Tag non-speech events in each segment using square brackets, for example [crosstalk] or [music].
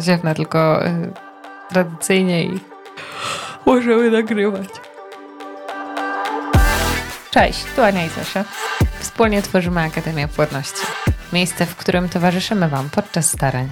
Ziewnę tylko y, tradycyjnie i możemy nagrywać. Cześć, tu Ania i Zosia. Wspólnie tworzymy Akademię Płodności. Miejsce, w którym towarzyszymy Wam podczas starań.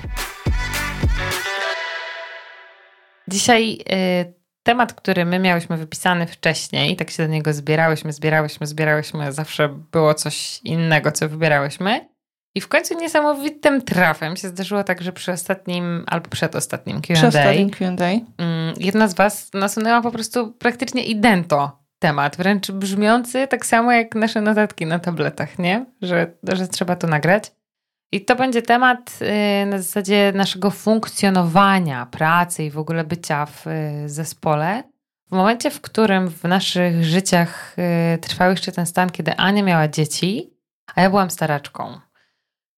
Dzisiaj y, temat, który my miałyśmy wypisany wcześniej, tak się do niego zbierałyśmy, zbierałyśmy, zbierałyśmy, zawsze było coś innego, co wybierałyśmy. I w końcu niesamowitym trafem się zdarzyło tak, że przy ostatnim albo przedostatnim Q&A, Przy ostatnim Q&A. mm, jedna z Was nasunęła po prostu praktycznie idento temat, wręcz brzmiący tak samo jak nasze notatki na tabletach, nie? Że, że trzeba to nagrać. I to będzie temat y, na zasadzie naszego funkcjonowania, pracy i w ogóle bycia w y, zespole. W momencie, w którym w naszych życiach y, trwał jeszcze ten stan, kiedy Ania miała dzieci, a ja byłam staraczką.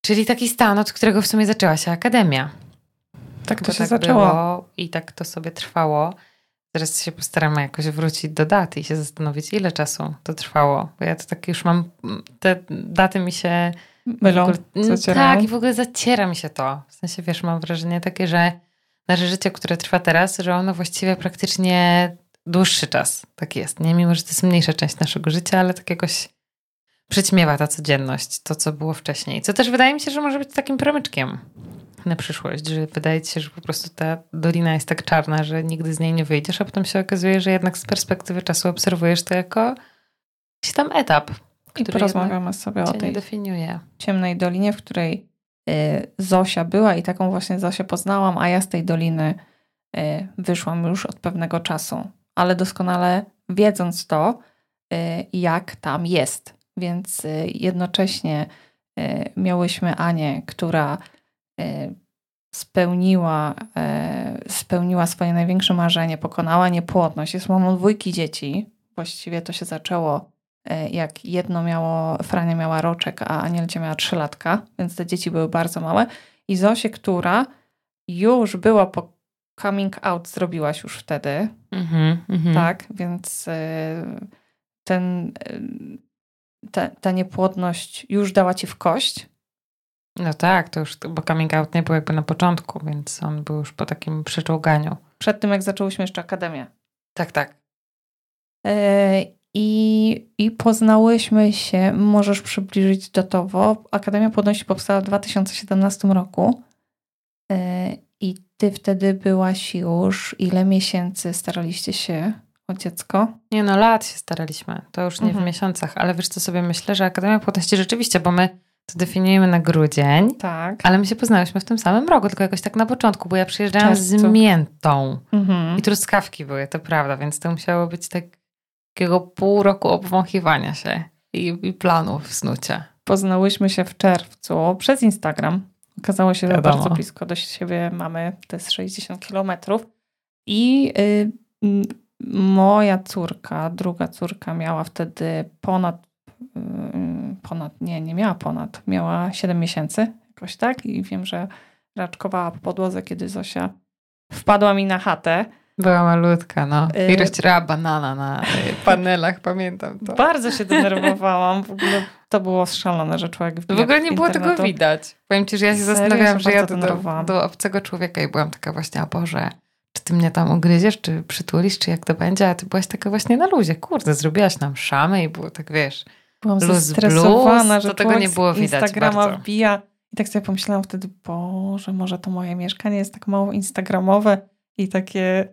Czyli taki stan, od którego w sumie zaczęła się akademia. Tak to, To się tak zaczęło. I tak to sobie trwało. Teraz się postaramy jakoś wrócić do daty i się zastanowić, ile czasu to trwało. Bo ja to tak już mam, te daty mi się Mylą, ogóle, zacierają. Tak, i w ogóle zaciera mi się to. W sensie, wiesz, mam wrażenie takie, że nasze życie, które trwa teraz, że ono właściwie praktycznie dłuższy czas tak jest. Nie, mimo że to jest mniejsza część naszego życia, ale tak jakoś przyćmiewa ta codzienność, to co było wcześniej. Co też wydaje mi się, że może być takim promyczkiem na przyszłość, że wydaje ci się, że po prostu ta dolina jest tak czarna, że nigdy z niej nie wyjdziesz, a potem się okazuje, że jednak z perspektywy czasu obserwujesz to jako jakiś tam etap, I porozmawiamy sobie o tej definiuje. ciemnej dolinie, w której y, Zosia była i taką właśnie Zosię poznałam, a ja z tej doliny y, wyszłam już od pewnego czasu. Ale doskonale wiedząc to, y, jak tam jest. Więc y, jednocześnie y, miałyśmy Anię, która y, spełniła, y, spełniła swoje największe marzenie, pokonała niepłodność, jest mamą dwójki dzieci. Właściwie to się zaczęło e, jak jedno miało, Frania miała roczek, a Anielcia miała trzylatka, więc te dzieci były bardzo małe. I Zosię, która już była po coming out, zrobiłaś już wtedy, Mhm, mhm. tak? Więc e, ten, e, ta, ta niepłodność już dała ci w kość. No tak, to już, bo coming out nie był jakby na początku, więc on był już po takim przeczołganiu. Przed tym, jak zaczęłyśmy jeszcze akademię. Tak, tak. E, I, I poznałyśmy się, możesz przybliżyć datowo. Akademia Płodności powstała w 2017 roku. E, I ty wtedy byłaś już, ile miesięcy staraliście się o dziecko? Nie no, lat się staraliśmy. To już nie Mhm. w miesiącach, ale wiesz co sobie myślę, że Akademia Płodności rzeczywiście, bo my to definiujemy na grudzień, Tak. ale my się poznałyśmy w tym samym roku, tylko jakoś tak na początku, bo ja przyjeżdżałam z Czerwcu. miętą Mhm. i truskawki były, to prawda, więc to musiało być tak, takiego pół roku obwąchiwania się i, i planów w snucie. Poznałyśmy się w czerwcu przez Instagram. Okazało się, że Wiadomo. bardzo blisko do siebie mamy, to jest 60 kilometrów. I y, m, moja córka, druga córka miała wtedy ponad, y, ponad, nie, nie miała ponad, miała 7 miesięcy, jakoś tak. I wiem, że raczkowała po podłodze, kiedy Zosia wpadła mi na chatę. Była malutka, no. I Y- rozcierała banana na y, [laughs] panelach, pamiętam to. Bardzo się denerwowałam. W ogóle to było szalone, że człowiek W wbija ogóle nie było tego internetu. widać. Powiem ci, że ja się Serio? zastanawiałam, że bardzo do, denerwowałam. do obcego człowieka i byłam taka właśnie, a Boże, czy ty mnie tam ugryziesz, czy przytulisz, czy jak to będzie? A ty byłaś taka właśnie na luzie. Kurde, zrobiłaś nam szamy i było tak, wiesz, Byłam Luz zestresowana, blues, że to tego nie było widać Instagrama bardzo. wbija. I tak sobie pomyślałam wtedy, Boże, może to moje mieszkanie jest tak mało instagramowe i takie,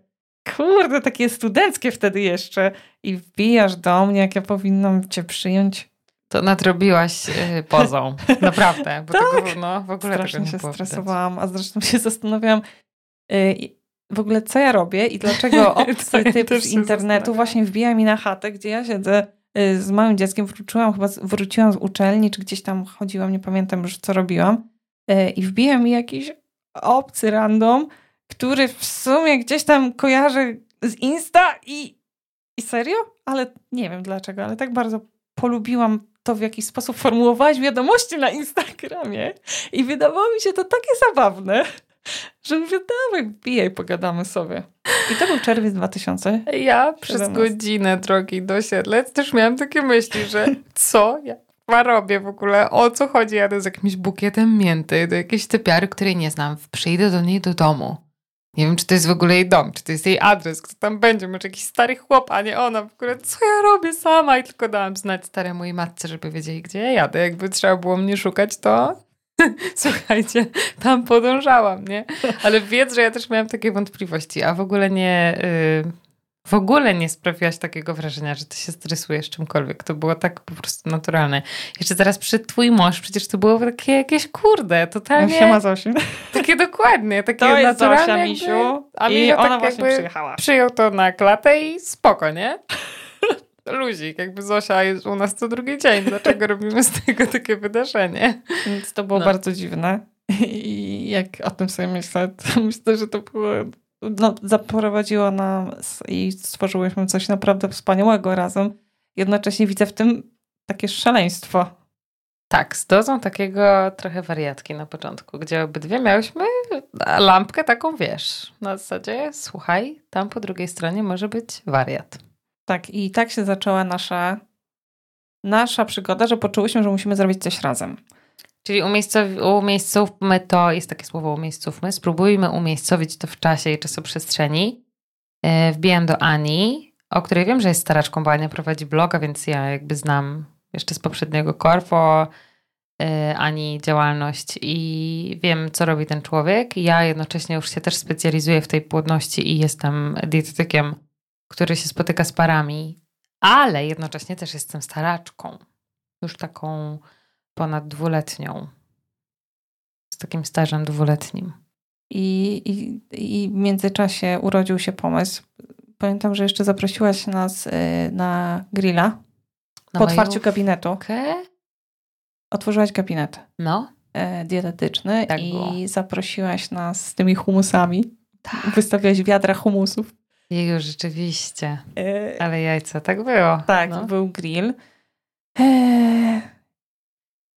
kurde, takie studenckie wtedy jeszcze. I wbijasz do mnie, jak ja powinnam cię przyjąć. to nadrobiłaś y, pozą. [laughs] Naprawdę. Bo tego, no, w ogóle tego Strasznie nie się stresowałam, a zresztą się [laughs] zastanawiałam, y, w ogóle co ja robię i dlaczego [laughs] obcy ja typ z internetu właśnie wbija mi na chatę, gdzie ja siedzę y, z małym dzieckiem, wróciłam chyba, z- wróciłam z uczelni, czy gdzieś tam chodziłam, nie pamiętam już co robiłam. Y, i wbija mi jakiś obcy random, który w sumie gdzieś tam kojarzę z Insta i, i serio? Ale nie wiem dlaczego, ale tak bardzo polubiłam to, w jaki sposób formułowałaś wiadomości na Instagramie i wydawało mi się to takie zabawne, [laughs] że mówię, dawaj, wbijaj, pogadamy sobie. I to był czerwiec 2000. Ja przez 17. godzinę drogi do Siedlec też miałam takie myśli, że co? Ja robię w ogóle? O co chodzi? Jadę z jakimś bukietem mięty do jakiejś typiary, której nie znam. Przyjdę do niej do domu. Nie wiem, czy to jest w ogóle jej dom, czy to jest jej adres, kto tam będzie, może jakiś stary chłop, a nie ona. W ogóle co ja robię sama? I tylko dałam znać staremu i matce, żeby wiedzieli, gdzie ja jadę. Jakby trzeba było mnie szukać, to [laughs] słuchajcie, tam podążałam, nie? Ale wiedz, że ja też miałam takie wątpliwości, a w ogóle nie... Yy w ogóle nie sprawiłaś takiego wrażenia, że ty się stresujesz czymkolwiek. To było tak po prostu naturalne. Jeszcze zaraz przy twój mąż, przecież to było takie jakieś kurde, totalnie... Siema [laughs] Zosiu. Takie dokładnie, takie to jest naturalne. Zosia, jakby, Misiu. a I ona tak właśnie przyjechała. Przyjął to na klatę i spoko, nie? Luzik, jakby Zosia jest u nas co drugi dzień. Dlaczego [laughs] robimy z tego takie wydarzenie? Więc to było No. bardzo dziwne. I jak o tym sobie myślę, to [laughs] myślę, że to było. No, zaprowadziło nas i stworzyłyśmy coś naprawdę wspaniałego razem. Jednocześnie widzę w tym takie szaleństwo. Tak, z dozą takiego trochę wariatki na początku, gdzie obydwie miałyśmy lampkę taką, wiesz, na zasadzie słuchaj, tam po drugiej stronie może być wariat. Tak, i tak się zaczęła nasza, nasza przygoda, że poczułyśmy, że musimy zrobić coś razem. Czyli umiejscow- umiejscówmy to, jest takie słowo umiejscówmy, spróbujmy umiejscowić to w czasie i czasoprzestrzeni. E, Wbijam do Ani, o której wiem, że jest staraczką, bo Ania prowadzi bloga, więc ja jakby znam jeszcze z poprzedniego korpo e, Ani działalność i wiem, co robi ten człowiek. Ja jednocześnie już się też specjalizuję w tej płodności i jestem dietetykiem, który się spotyka z parami, ale jednocześnie też jestem staraczką. Już taką ponad dwuletnią. Z takim stażem dwuletnim. I, i, I w międzyczasie urodził się pomysł. Pamiętam, że jeszcze zaprosiłaś nas y, na grilla Na po otwarciu gabinetu. Otworzyłaś gabinet No, e, dietetyczny Tak i było. zaprosiłaś nas z tymi humusami. tak. Wystawiałaś wiadra humusów. Jeju, rzeczywiście. E, Ale jajca, tak było. tak, no. był grill. E,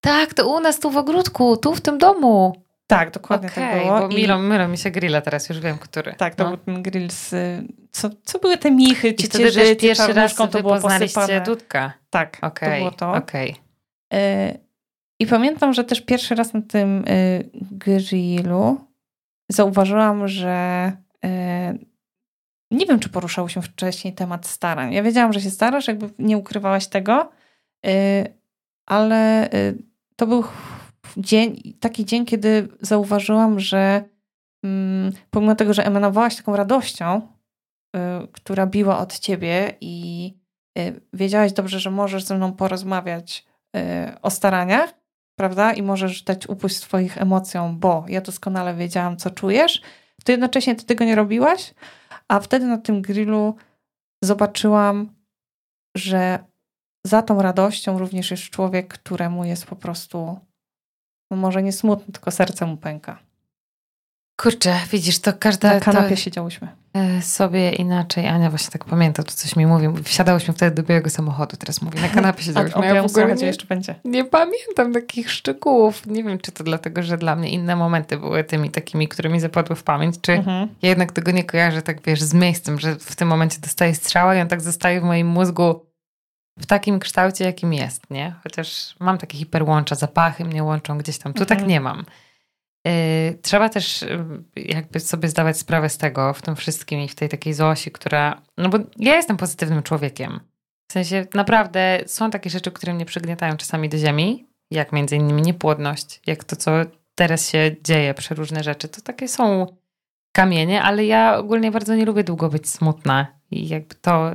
Tak, to u nas tu w ogródku, tu w tym domu. tak, dokładnie Okej, tak było. bo I- mylą, mylą mi się grilla teraz, już wiem, który. Tak, to no. był ten grill z... Co, co były te michy, I wtedy też ciecierzycy, pierwszy raz to było posypane. Dudka. Tak, to Okej, było to. okej. E, I pamiętam, że też pierwszy raz na tym e, grillu zauważyłam, że e, nie wiem, czy poruszał się wcześniej temat starań. Ja wiedziałam, że się starasz, jakby nie ukrywałaś tego, e, ale e, to był dzień, taki dzień, kiedy zauważyłam, że mm, pomimo tego, że emanowałaś taką radością, y, która biła od ciebie i y, wiedziałaś dobrze, że możesz ze mną porozmawiać y, o staraniach, prawda? I możesz dać upuść swoich emocjom, bo ja doskonale wiedziałam, co czujesz, to jednocześnie ty tego nie robiłaś, a wtedy na tym grillu zobaczyłam, że za tą radością również jest człowiek, któremu jest po prostu, no może nie smutno, tylko serce mu pęka. Kurczę, widzisz, to każda Na kanapie to, siedziałyśmy. e, sobie inaczej. Ania właśnie tak pamięta, to coś mi mówi. Wsiadałyśmy wtedy do białego samochodu, teraz mówi, na kanapie [laughs] A siedziałyśmy. o Ja w ogóle nie, jeszcze będzie. nie pamiętam takich szczegółów. Nie wiem, czy to dlatego, że dla mnie inne momenty były tymi takimi, które mi zapadły w pamięć, czy Mhm. ja jednak tego nie kojarzę, tak wiesz, z miejscem, że w tym momencie dostaję strzała i on tak zostaje w moim mózgu w takim kształcie, jakim jest, nie? Chociaż mam takie hiperłącza, zapachy mnie łączą gdzieś tam. Tu Mhm. tak nie mam. Yy, trzeba też yy, jakby sobie zdawać sprawę z tego w tym wszystkim i w tej takiej Zosi, która... No bo ja jestem pozytywnym człowiekiem. W sensie naprawdę są takie rzeczy, które mnie przygniatają czasami do ziemi, jak między innymi niepłodność, jak to, co teraz się dzieje, przeróżne rzeczy. To takie są kamienie, ale ja ogólnie bardzo nie lubię długo być smutna i jakby to,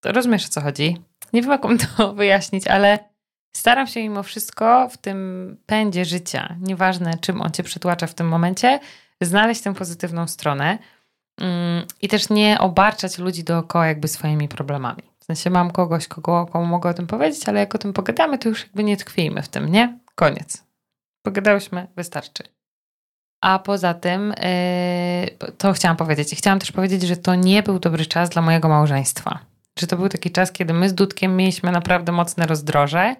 to rozumiesz o co chodzi. Nie wiem, jak to [laughs] wyjaśnić, ale staram się mimo wszystko w tym pędzie życia, nieważne czym on cię przytłacza w tym momencie, znaleźć tę pozytywną stronę mm, i też nie obarczać ludzi dookoła jakby swoimi problemami. W sensie mam kogoś, kogo, komu mogę o tym powiedzieć, ale jak o tym pogadamy, to już jakby nie tkwijmy w tym, nie? Koniec. Pogadałyśmy, wystarczy. A poza tym, yy, to chciałam powiedzieć. I Chciałam też powiedzieć, że to nie był dobry czas dla mojego małżeństwa. Że to był taki czas, kiedy my z Dudkiem mieliśmy naprawdę mocne rozdroże,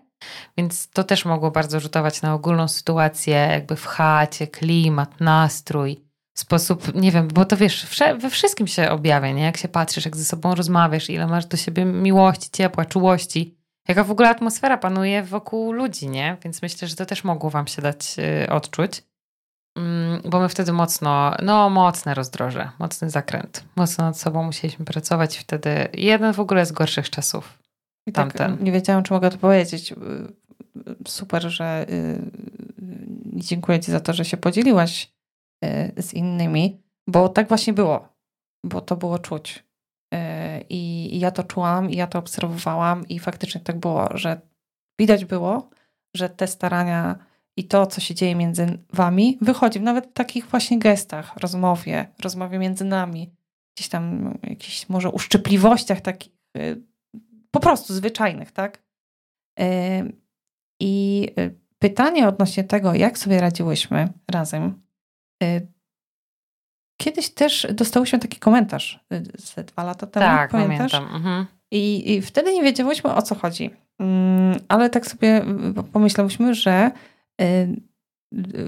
więc to też mogło bardzo rzutować na ogólną sytuację, jakby w chacie, klimat, nastrój, sposób, nie wiem, bo to wiesz, we wszystkim się objawia, nie? Jak się patrzysz, jak ze sobą rozmawiasz, ile masz do siebie miłości, ciepła, czułości, jaka w ogóle atmosfera panuje wokół ludzi, nie? Więc myślę, że to też mogło wam się dać y, odczuć. Mm, bo my wtedy mocno, no mocne rozdroże, mocny zakręt. Mocno nad sobą musieliśmy pracować wtedy jeden w ogóle z gorszych czasów. I tak tamten. Tak, nie wiedziałam, czy mogę to powiedzieć. Super, że dziękuję Ci za to, że się podzieliłaś z innymi, bo tak właśnie było, bo to było czuć. I ja to czułam, i ja to obserwowałam, i faktycznie tak było, że widać było, że te starania i to, co się dzieje między wami, wychodzi nawet w takich właśnie gestach, rozmowie, rozmowie między nami, gdzieś tam jakichś może uszczypliwościach takich y, po prostu zwyczajnych, tak? Y, I y, pytanie odnośnie tego, jak sobie radziłyśmy razem. Kiedyś też dostałyśmy taki komentarz ze dwa lata temu, tak, pamiętasz? Pamiętam. Mhm. I, I wtedy nie wiedziałyśmy o co chodzi. Mm, ale tak sobie pomyślałyśmy, że Y,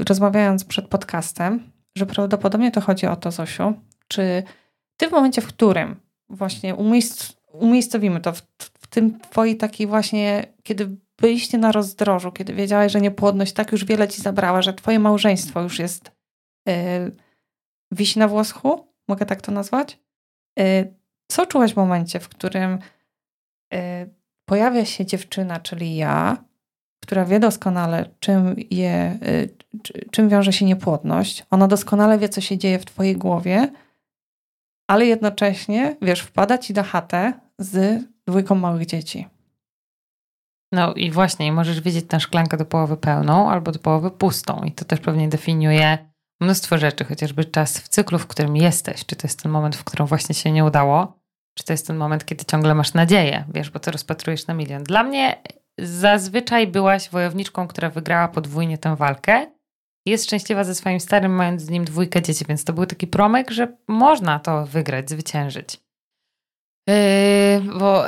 rozmawiając przed podcastem, że prawdopodobnie to chodzi o to, Zosiu, czy ty w momencie, w którym właśnie umiejsc umiejscowimy to w tym twojej takiej właśnie, kiedy byliście na rozdrożu, kiedy wiedziałaś, że niepłodność tak już wiele ci zabrała, że twoje małżeństwo już jest yy, na włosku, mogę tak to nazwać? Yy, co czułaś w momencie, w którym yy, pojawia się dziewczyna, czyli ja, która wie doskonale, czym, je, y, czym wiąże się niepłodność. Ona doskonale wie, co się dzieje w Twojej głowie, ale jednocześnie, wiesz, wpada ci do chatę z dwójką małych dzieci. No i właśnie, możesz widzieć tę szklankę do połowy pełną albo do połowy pustą. I to też pewnie definiuje mnóstwo rzeczy, chociażby czas w cyklu, w którym jesteś. Czy to jest ten moment, w którym właśnie się nie udało, czy to jest ten moment, kiedy ciągle masz nadzieję, wiesz, bo to rozpatrujesz na milion. Dla mnie zazwyczaj byłaś wojowniczką, która wygrała podwójnie tę walkę. Jest szczęśliwa ze swoim starym, mając z nim dwójkę dzieci, więc to był taki promyk, że można to wygrać, zwyciężyć. Yy, bo,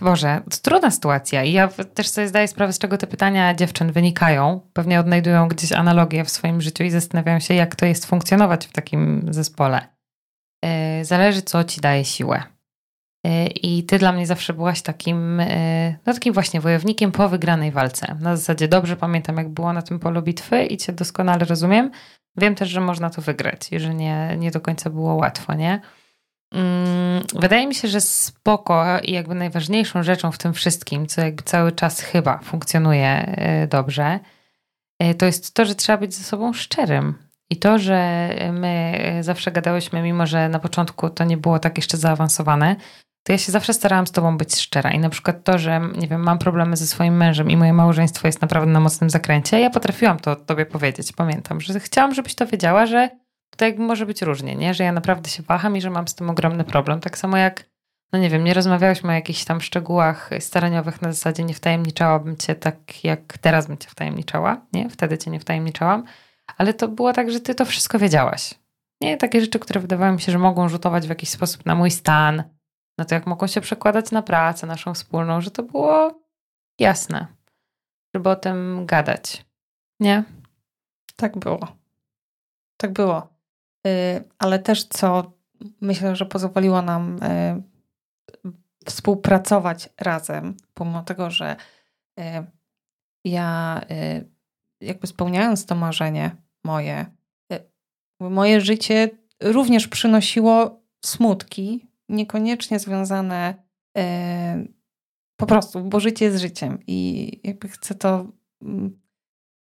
Boże, to trudna sytuacja i ja też sobie zdaję sprawę, z czego te pytania dziewczyn wynikają. Pewnie odnajdują gdzieś analogię w swoim życiu i zastanawiają się, jak to jest funkcjonować w takim zespole. Yy, zależy, co ci daje siłę. E, I ty dla mnie zawsze byłaś takim, no takim właśnie wojownikiem po wygranej walce. Na zasadzie dobrze pamiętam, jak było na tym polu bitwy i cię doskonale rozumiem. Wiem też, że można to wygrać i że nie, nie do końca było łatwo, nie? Mm, wydaje mi się, że spoko i jakby najważniejszą rzeczą w tym wszystkim, co jakby cały czas chyba funkcjonuje e, dobrze, to jest to, że trzeba być ze sobą szczerym. I to, że my zawsze gadałyśmy, mimo że na początku to nie było tak jeszcze zaawansowane, to ja się zawsze starałam z tobą być szczera. I na przykład to, że nie wiem, mam problemy ze swoim mężem i moje małżeństwo jest naprawdę na mocnym zakręcie, ja potrafiłam to tobie powiedzieć. Pamiętam, że chciałam, żebyś to wiedziała, że tutaj może być różnie, nie? Że ja naprawdę się waham i że mam z tym ogromny problem. Tak samo jak, no nie wiem, nie rozmawiałyśmy o jakichś tam szczegółach staraniowych na zasadzie nie wtajemniczałabym cię tak, jak teraz bym cię wtajemniczała, nie? Wtedy cię nie wtajemniczałam. Ale to było tak, że ty to wszystko wiedziałaś. Nie, takie rzeczy, które wydawały mi się, że mogą rzutować w jakiś sposób na mój stan, na to, jak mogą się przekładać na pracę naszą wspólną, że to było jasne, żeby o tym gadać. Nie? Tak było. Tak było. Yy, ale też co myślę, że pozwoliło nam yy, współpracować razem, pomimo tego, że yy, ja y, jakby spełniając to marzenie moje, y, moje życie również przynosiło smutki, niekoniecznie związane po prostu, bo życie jest życiem i jakby chcę to mm,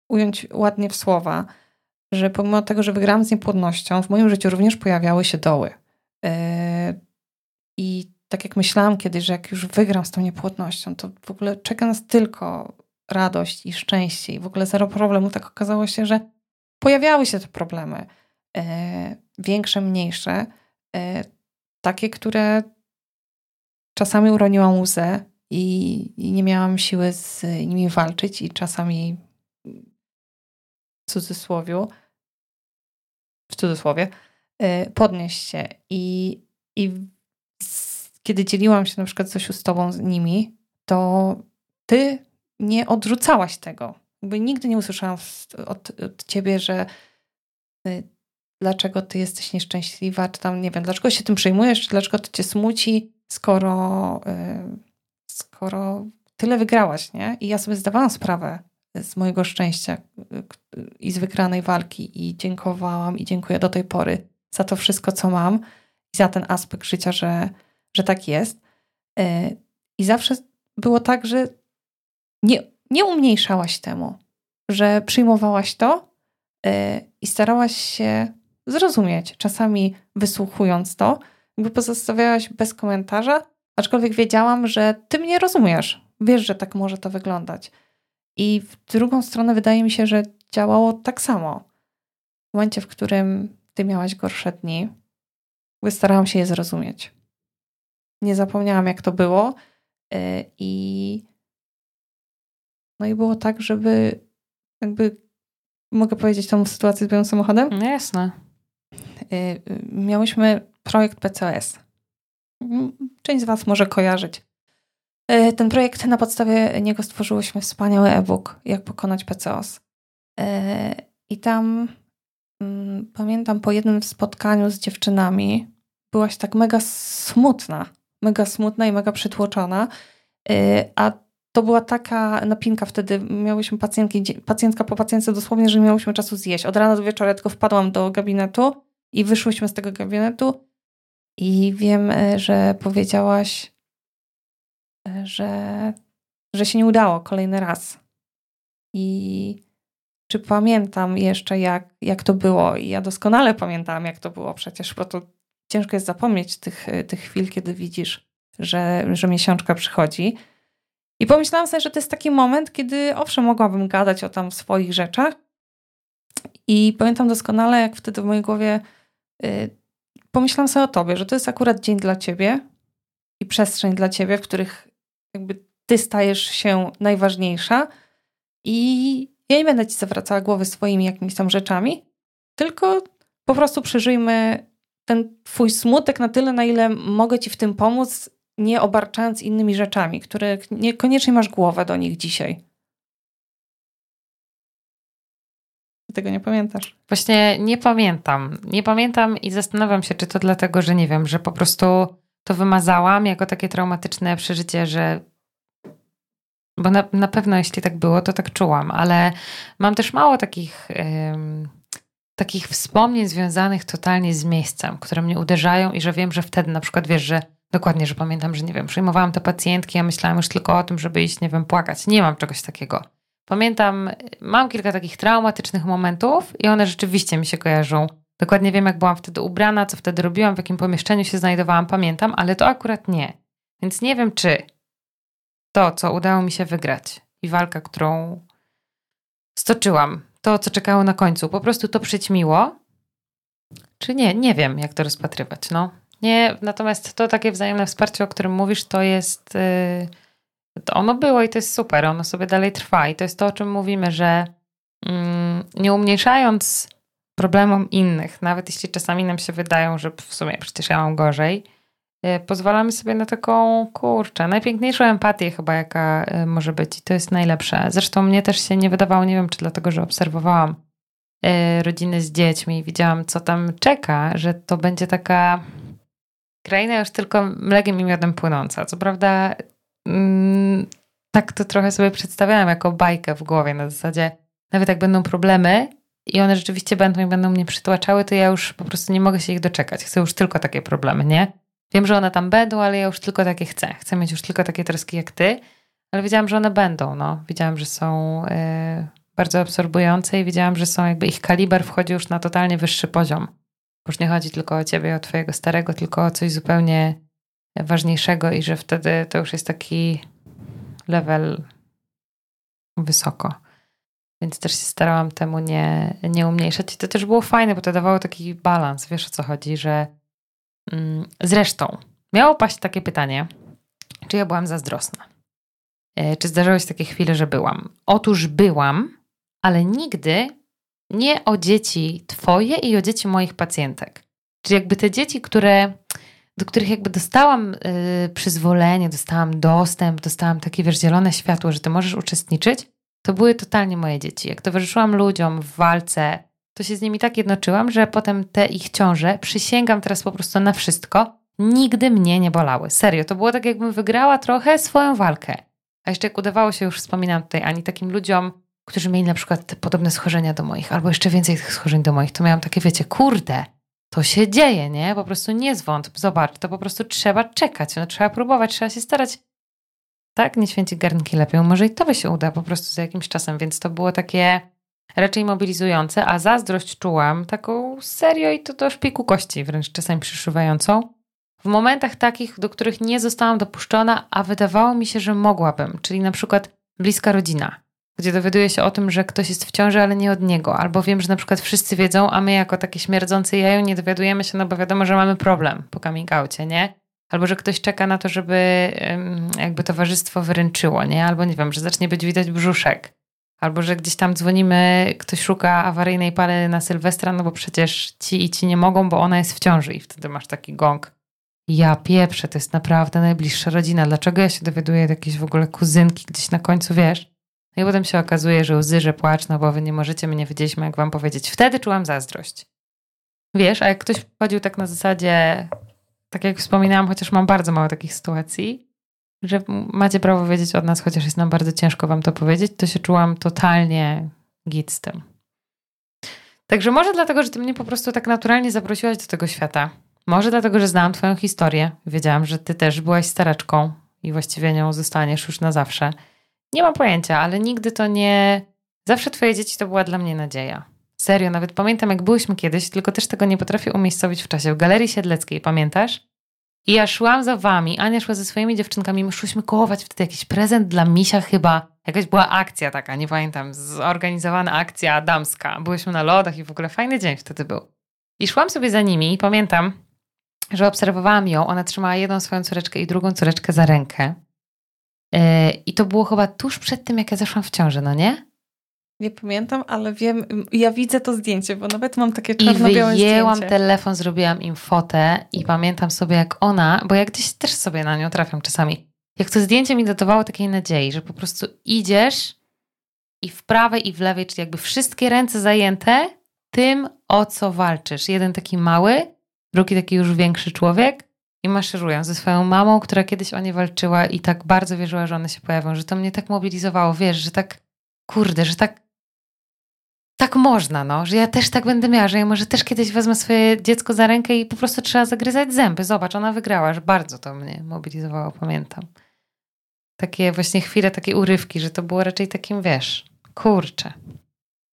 ująć ładnie w słowa, że pomimo tego, że wygrałam z niepłodnością, w moim życiu również pojawiały się doły. E, I tak jak myślałam kiedyś, że jak już wygram z tą niepłodnością, to w ogóle czeka nas tylko radość i szczęście i w ogóle zero problemu. Tak okazało się, że pojawiały się te problemy. E, większe, mniejsze takie, które czasami uroniłam łzę i, i nie miałam siły z nimi walczyć i czasami w cudzysłowie, w cudzysłowie, y, podnieść się. I, i kiedy dzieliłam się na przykład coś z tobą z nimi, to ty nie odrzucałaś tego. Jakby nigdy nie usłyszałam od, od ciebie, że y, dlaczego ty jesteś nieszczęśliwa, czy tam nie wiem, dlaczego się tym przejmujesz, czy dlaczego to cię smuci, skoro, yy, skoro tyle wygrałaś, nie? I ja sobie zdawałam sprawę z mojego szczęścia i z wygranej walki i dziękowałam i dziękuję do tej pory za to wszystko, co mam i za ten aspekt życia, że, że tak jest. E, I zawsze było tak, że nie, nie umniejszałaś temu, że przyjmowałaś to e, i starałaś się zrozumieć, czasami wysłuchując to, jakby pozostawiałaś bez komentarza, aczkolwiek wiedziałam, że ty mnie rozumiesz, wiesz, że tak może to wyglądać. I w drugą stronę wydaje mi się, że działało tak samo. W momencie, w którym ty miałaś gorsze dni, starałam się je zrozumieć. Nie zapomniałam, jak to było. E, I no i było tak, żeby jakby mogę powiedzieć tą sytuację z moim samochodem? No jasne. E, miałyśmy projekt PCOS. Część z Was może kojarzyć. E, ten projekt, na podstawie niego stworzyłyśmy wspaniały e-book, jak pokonać PCOS. I tam Mm, pamiętam po jednym spotkaniu z dziewczynami, byłaś tak mega smutna, mega smutna i mega przytłoczona, y, a to była taka napinka wtedy, miałyśmy pacjentki, pacjentka po pacjentce dosłownie, że miałyśmy czasu zjeść. Od rana do wieczora tylko wpadłam do gabinetu i wyszłyśmy z tego gabinetu i wiem, e, że powiedziałaś, e, że, że się nie udało kolejny raz. I czy pamiętam jeszcze, jak, jak to było. I ja doskonale pamiętałam, jak to było przecież, bo to ciężko jest zapomnieć tych, tych chwil, kiedy widzisz, że, że miesiączka przychodzi. I pomyślałam sobie, że to jest taki moment, kiedy owszem, mogłabym gadać o tam swoich rzeczach. I pamiętam doskonale, jak wtedy w mojej głowie y, pomyślałam sobie o tobie, że to jest akurat dzień dla ciebie i przestrzeń dla ciebie, w których jakby ty stajesz się najważniejsza. I ja nie będę ci zawracała głowy swoimi jakimiś tam rzeczami, tylko po prostu przeżyjmy ten twój smutek na tyle, na ile mogę ci w tym pomóc, nie obarczając innymi rzeczami, które niekoniecznie masz głowę do nich dzisiaj. Tego nie pamiętasz? Właśnie nie pamiętam. Nie pamiętam i zastanawiam się, czy to dlatego, że nie wiem, że po prostu to wymazałam jako takie traumatyczne przeżycie, że bo na, na pewno jeśli tak było, to tak czułam, ale mam też mało takich, takich wspomnień związanych totalnie z miejscem, które mnie uderzają i że wiem, że wtedy na przykład wiesz, że dokładnie, że pamiętam, że nie wiem, przyjmowałam te pacjentki, ja myślałam już tylko o tym, żeby iść, nie wiem, płakać. Nie mam czegoś takiego. Pamiętam, mam kilka takich traumatycznych momentów i one rzeczywiście mi się kojarzą. Dokładnie wiem, jak byłam wtedy ubrana, co wtedy robiłam, w jakim pomieszczeniu się znajdowałam, pamiętam, ale to akurat nie. Więc nie wiem, czy to, co udało mi się wygrać i walka, którą stoczyłam, to, co czekało na końcu, po prostu to przyćmiło? Czy nie? Nie wiem, jak to rozpatrywać. No. Nie, natomiast to takie wzajemne wsparcie, o którym mówisz, to jest. Yy, to ono było i to jest super, ono sobie dalej trwa. I to jest to, o czym mówimy, że yy, nie umniejszając problemom innych, nawet jeśli czasami nam się wydają, że w sumie przecież ja mam gorzej, E, pozwalamy sobie na taką, kurczę, najpiękniejszą empatię chyba, jaka e, może być i to jest najlepsze. Zresztą mnie też się nie wydawało, nie wiem, czy dlatego, że obserwowałam e, rodziny z dziećmi i widziałam, co tam czeka, że to będzie taka kraina już tylko mlekiem i miodem płynąca. Co prawda mm, tak to trochę sobie przedstawiałam jako bajkę w głowie, na zasadzie nawet jak będą problemy i one rzeczywiście będą i będą mnie przytłaczały, to ja już po prostu nie mogę się ich doczekać. Chcę już tylko takie problemy, nie? Wiem, że one tam będą, ale ja już tylko takie chcę. Chcę mieć już tylko takie troski jak ty, ale wiedziałam, że one będą. No. Wiedziałam, że są y, bardzo absorbujące i wiedziałam, że są jakby ich kaliber wchodzi już na totalnie wyższy poziom. Już nie chodzi tylko o ciebie, o twojego starego, tylko o coś zupełnie ważniejszego i że wtedy to już jest taki level wysoko. Więc też się starałam temu nie, nie umniejszać. I to też było fajne, bo to dawało taki balans. Wiesz o co chodzi, że Mm, zresztą, miało paść takie pytanie, czy ja byłam zazdrosna? E, czy zdarzały się takie chwile, że byłam? Otóż byłam, ale nigdy nie o dzieci twoje i o dzieci moich pacjentek. Czyli jakby te dzieci, które, do których jakby dostałam yy, przyzwolenie, dostałam dostęp, dostałam takie wiesz, zielone światło, że ty możesz uczestniczyć, to były totalnie moje dzieci. Jak towarzyszyłam ludziom w walce, to się z nimi tak jednoczyłam, że potem te ich ciąże, przysięgam teraz po prostu na wszystko, nigdy mnie nie bolały. Serio, to było tak jakbym wygrała trochę swoją walkę. A jeszcze jak udawało się, już wspominam tutaj Ani, takim ludziom, którzy mieli na przykład podobne schorzenia do moich, albo jeszcze więcej tych schorzeń do moich, to miałam takie, wiecie, kurde, to się dzieje, nie? Po prostu nie zwątp, zobacz, to po prostu trzeba czekać, no, trzeba próbować, trzeba się starać. Tak, nie święci garnki lepiej, może i to by się uda po prostu za jakimś czasem, więc to było takie raczej mobilizujące, a zazdrość czułam taką serio i to do szpiku kości, wręcz czasami przyszywającą. W momentach takich, do których nie zostałam dopuszczona, a wydawało mi się, że mogłabym, czyli na przykład bliska rodzina, gdzie dowiaduję się o tym, że ktoś jest w ciąży, ale nie od niego, albo wiem, że na przykład wszyscy wiedzą, a my jako takie śmierdzące jajo nie dowiadujemy się, no bo wiadomo, że mamy problem po coming outie, nie? Albo że ktoś czeka na to, żeby jakby towarzystwo wyręczyło, nie? Albo nie wiem, że zacznie być widać brzuszek. Albo że gdzieś tam dzwonimy, ktoś szuka awaryjnej pary na Sylwestra, no bo przecież ci i ci nie mogą, bo ona jest w ciąży i wtedy masz taki gong. Ja pieprzę, to jest naprawdę najbliższa rodzina. Dlaczego ja się dowiaduję od jakiejś w ogóle kuzynki gdzieś na końcu, wiesz? No i potem się okazuje, że łzy, że płacz, no bo wy nie możecie, my nie wiedzieliśmy, jak wam powiedzieć. Wtedy czułam zazdrość. Wiesz, a jak ktoś wchodził tak na zasadzie, tak jak wspominałam, chociaż mam bardzo mało takich sytuacji, że macie prawo wiedzieć od nas, chociaż jest nam bardzo ciężko wam to powiedzieć, to się czułam totalnie git z tym. Także może dlatego, że ty mnie po prostu tak naturalnie zaprosiłaś do tego świata. Może dlatego, że znałam twoją historię. Wiedziałam, że ty też byłaś staraczką i właściwie nią zostaniesz już na zawsze. Nie mam pojęcia, ale nigdy to nie... Zawsze twoje dzieci to była dla mnie nadzieja. Serio, nawet pamiętam jak byłyśmy kiedyś, tylko też tego nie potrafię umiejscowić w czasie. W Galerii Siedleckiej, pamiętasz? I ja szłam za wami, Ania szła ze swoimi dziewczynkami, my szłyśmy kołować wtedy jakiś prezent dla misia chyba. Jakaś była akcja taka, nie pamiętam, zorganizowana akcja damska. Byłyśmy na lodach i w ogóle fajny dzień wtedy był. I szłam sobie za nimi i pamiętam, że obserwowałam ją, ona trzymała jedną swoją córeczkę i drugą córeczkę za rękę. Yy, I to było chyba tuż przed tym, jak ja zeszłam w ciążę, no nie? Nie pamiętam, ale wiem, ja widzę to zdjęcie, bo nawet mam takie czarno-białe zdjęcie. I wyjęłam telefon, zrobiłam im fotę i pamiętam sobie jak ona, bo ja gdzieś też sobie na nią trafiam czasami, jak to zdjęcie mi dodawało takiej nadziei, że po prostu idziesz i w prawej i w lewej, czyli jakby wszystkie ręce zajęte tym, o co walczysz. Jeden taki mały, drugi taki już większy człowiek i maszerują ze swoją mamą, która kiedyś o nie walczyła i tak bardzo wierzyła, że one się pojawią, że to mnie tak mobilizowało, wiesz, że tak, kurde, że tak tak można, no, że ja też tak będę miała, że ja może też kiedyś wezmę swoje dziecko za rękę i po prostu trzeba zagryzać zęby. Zobacz, ona wygrała, że bardzo to mnie mobilizowało, pamiętam. Takie właśnie chwile, takie urywki, że to było raczej takim, wiesz, kurczę.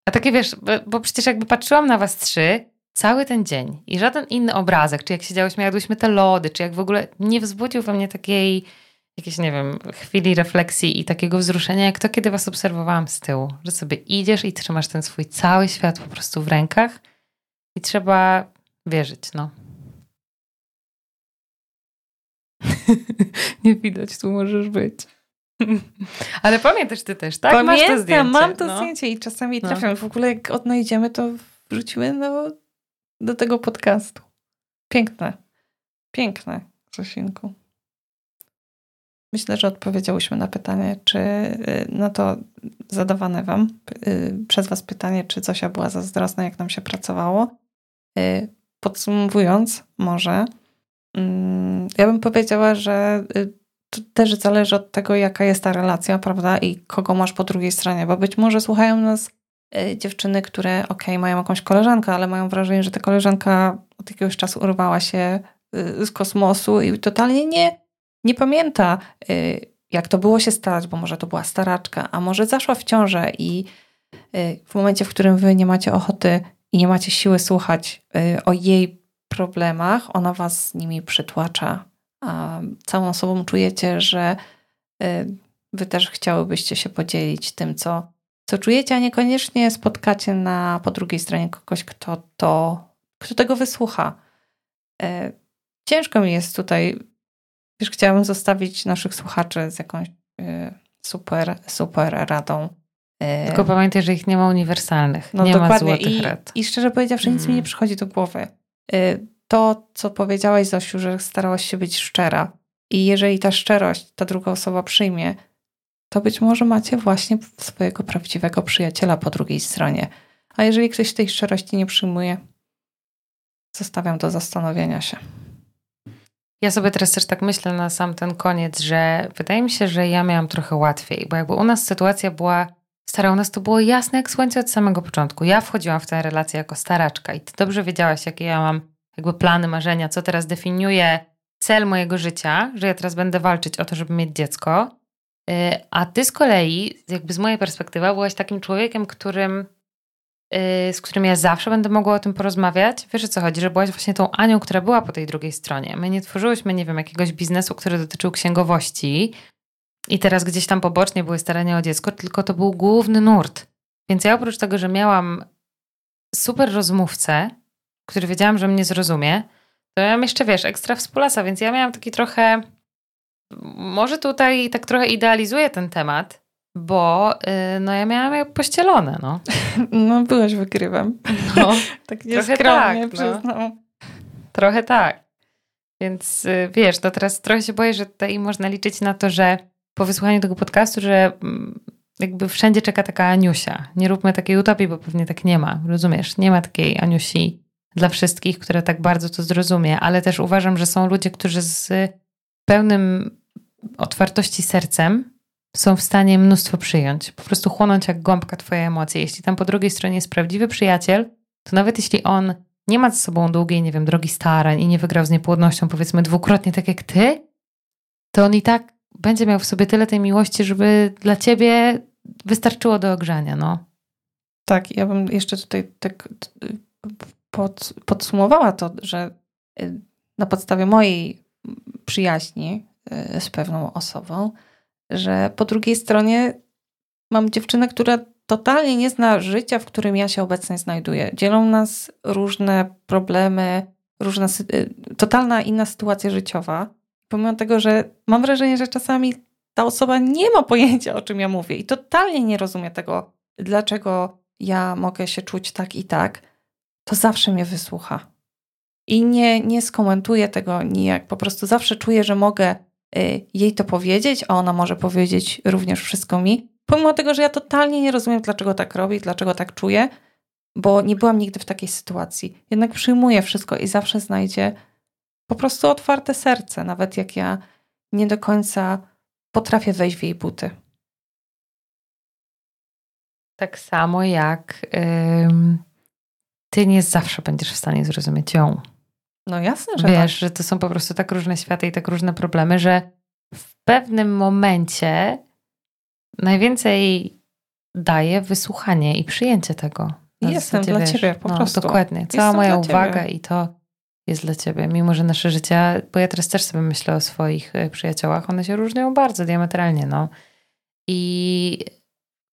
A takie, wiesz, bo przecież jakby patrzyłam na was trzy, cały ten dzień i żaden inny obrazek, czy jak siedziałyśmy, jadłyśmy te lody, czy jak w ogóle nie wzbudził we mnie takiej jakiejś, nie wiem, chwili refleksji i takiego wzruszenia, jak to, kiedy was obserwowałam z tyłu, że sobie idziesz i trzymasz ten swój cały świat po prostu w rękach i trzeba wierzyć, no. [laughs] nie widać, tu możesz być. [laughs] Ale pamiętasz ty też, tak? Pamiętam, Masz to zdjęcie. mam to no. zdjęcie i czasami no. trafiam. W ogóle jak odnajdziemy, to wrzucimy do, do tego podcastu. Piękne. Piękne, Zosinku. Myślę, że odpowiedziałyśmy na pytanie, czy y, na to zadawane wam y, przez was pytanie, czy Zosia była zazdrosna, jak nam się pracowało. Y, podsumowując, może, mm, ja bym powiedziała, że to też zależy od tego, jaka jest ta relacja, prawda, i kogo masz po drugiej stronie, bo być może słuchają nas dziewczyny, które, ok, mają jakąś koleżankę, ale mają wrażenie, że ta koleżanka od jakiegoś czasu urwała się z kosmosu i totalnie nie nie pamięta, y, jak to było się starać, bo może to była staraczka, a może zaszła w ciążę i y, w momencie, w którym wy nie macie ochoty i nie macie siły słuchać y, o jej problemach, ona was z nimi przytłacza, a całą sobą czujecie, że wy też chciałybyście się podzielić tym, co, co czujecie, a niekoniecznie spotkacie na po drugiej stronie kogoś, kto to, kto tego wysłucha. Ciężko mi jest tutaj Wiesz, chciałabym zostawić naszych słuchaczy z jakąś y, super, super radą. Y, Tylko pamiętaj, że ich nie ma uniwersalnych. No nie dokładnie. ma złotych I, rad. I szczerze powiedziawszy, nic mm. mi nie mm. przychodzi do głowy. Y, to, co powiedziałaś, Zosiu, że starałaś się być szczera. I jeżeli ta szczerość ta druga osoba przyjmie, to być może macie właśnie swojego prawdziwego przyjaciela po drugiej stronie. A jeżeli ktoś tej szczerości nie przyjmuje, zostawiam do zastanowienia się. Ja sobie teraz też tak myślę na sam ten koniec, że wydaje mi się, że ja miałam trochę łatwiej, bo jakby u nas sytuacja była stara, u nas to było jasne jak słońce od samego początku. Ja wchodziłam w tę relację jako staraczka i ty dobrze wiedziałaś, jakie ja mam jakby plany, marzenia, co teraz definiuje cel mojego życia, że ja teraz będę walczyć o to, żeby mieć dziecko. Y, a ty z kolei, jakby z mojej perspektywy, byłaś takim człowiekiem, którym z którym ja zawsze będę mogła o tym porozmawiać. Wiesz o co chodzi, że byłaś właśnie tą Anią, która była po tej drugiej stronie. My nie tworzyłyśmy, nie wiem, jakiegoś biznesu, który dotyczył księgowości i teraz gdzieś tam pobocznie były starania o dziecko, tylko to był główny nurt. Więc ja oprócz tego, że miałam super rozmówcę, który wiedziałam, że mnie zrozumie, to ja miałam jeszcze, wiesz, ekstra współlasa, więc ja miałam taki trochę, może tutaj tak trochę idealizuję ten temat, bo y, no ja miałam je pościelone, no. [laughs] No byłaś wygrywem. No, [laughs] tak trochę tak, no. Trochę tak. Więc y, wiesz, to teraz trochę się boję, że tutaj można liczyć na to, że po wysłuchaniu tego podcastu, że mm, jakby wszędzie czeka taka Aniusia. Nie róbmy takiej utopii, bo pewnie tak nie ma. Rozumiesz? Nie ma takiej Aniusi dla wszystkich, która tak bardzo to zrozumie, ale też uważam, że są ludzie, którzy z pełnym otwartości sercem są w stanie mnóstwo przyjąć. Po prostu chłonąć jak gąbka twoje emocje. Jeśli tam po drugiej stronie jest prawdziwy przyjaciel, to nawet jeśli on nie ma ze sobą długiej, nie wiem, drogi starań i nie wygrał z niepłodnością powiedzmy dwukrotnie tak jak ty, to on i tak będzie miał w sobie tyle tej miłości, żeby dla ciebie wystarczyło do ogrzania, no. Tak, ja bym jeszcze tutaj tak pod, podsumowała to, że y, na podstawie mojej przyjaźni y, z pewną osobą, że po drugiej stronie mam dziewczynę, która totalnie nie zna życia, w którym ja się obecnie znajduję. Dzielą nas różne problemy, różna, y, totalna inna sytuacja życiowa. Pomimo tego, że mam wrażenie, że czasami ta osoba nie ma pojęcia, o czym ja mówię i totalnie nie rozumie tego, dlaczego ja mogę się czuć tak i tak, to zawsze mnie wysłucha. I nie, nie skomentuje tego nijak. Po prostu zawsze czuję, że mogę jej to powiedzieć, a ona może powiedzieć również wszystko mi. Pomimo tego, że ja totalnie nie rozumiem, dlaczego tak robi, dlaczego tak czuję, bo nie byłam nigdy w takiej sytuacji. Jednak przyjmuję wszystko i zawsze znajdzie po prostu otwarte serce, nawet jak ja nie do końca potrafię wejść w jej buty. Tak samo jak ym, ty nie zawsze będziesz w stanie zrozumieć ją. No jasne, że Wiesz, tak. że to są po prostu tak różne światy i tak różne problemy, że w pewnym momencie najwięcej daje wysłuchanie i przyjęcie tego. Jestem zasadzie, dla wiesz, ciebie, po no, prostu. Dokładnie. Cała Jestem moja uwaga ciebie. i to jest dla ciebie. Mimo, że nasze życia, bo ja teraz też sobie myślę o swoich e, przyjaciołach, one się różnią bardzo diametralnie, no. I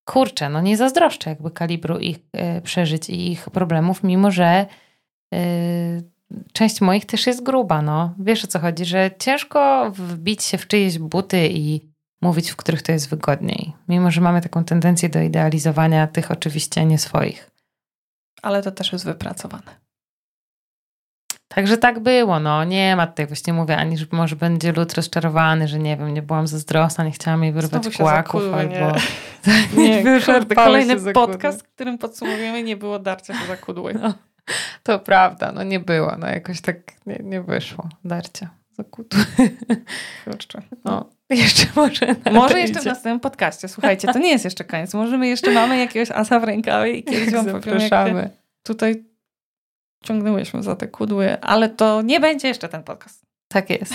kurczę, no nie zazdroszczę jakby kalibru ich y, przeżyć i ich problemów, mimo że y, część moich też jest gruba, no. Wiesz o co chodzi, że ciężko wbić się w czyjeś buty i mówić, w których to jest wygodniej. Mimo, że mamy taką tendencję do idealizowania tych oczywiście nie swoich. Ale to też jest wypracowane. Także tak było, no. Nie ma tutaj właśnie mówię, ani że może będzie lud rozczarowany, że nie wiem, nie byłam zazdrosna, nie chciałam jej wyrwać kłaków, albo... Nie, [laughs] nie kolejny podcast, w którym podsumowujemy, nie było darcia się za kudły. No. To prawda, no nie było, no jakoś tak nie, nie wyszło. Darcia zakutu. [laughs] Kurczę. No, jeszcze może Może jeszcze w następnym podcaście. Słuchajcie, to nie jest jeszcze koniec. Może my jeszcze mamy jakiegoś asa w rękawie i kiedyś wam zapraszamy. tutaj ciągnęłyśmy za te kudły, ale to nie będzie jeszcze ten podcast. Tak jest.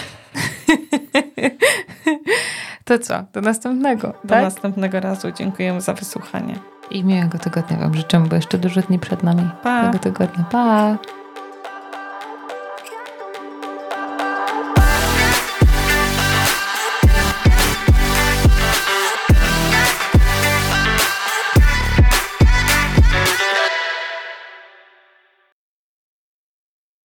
[laughs] to co? Do następnego. Do tak? następnego razu. Dziękujemy za wysłuchanie. I miłego tygodnia Wam życzę, bo jeszcze dużo dni przed nami. Pa. Miłego tygodnia. Pa!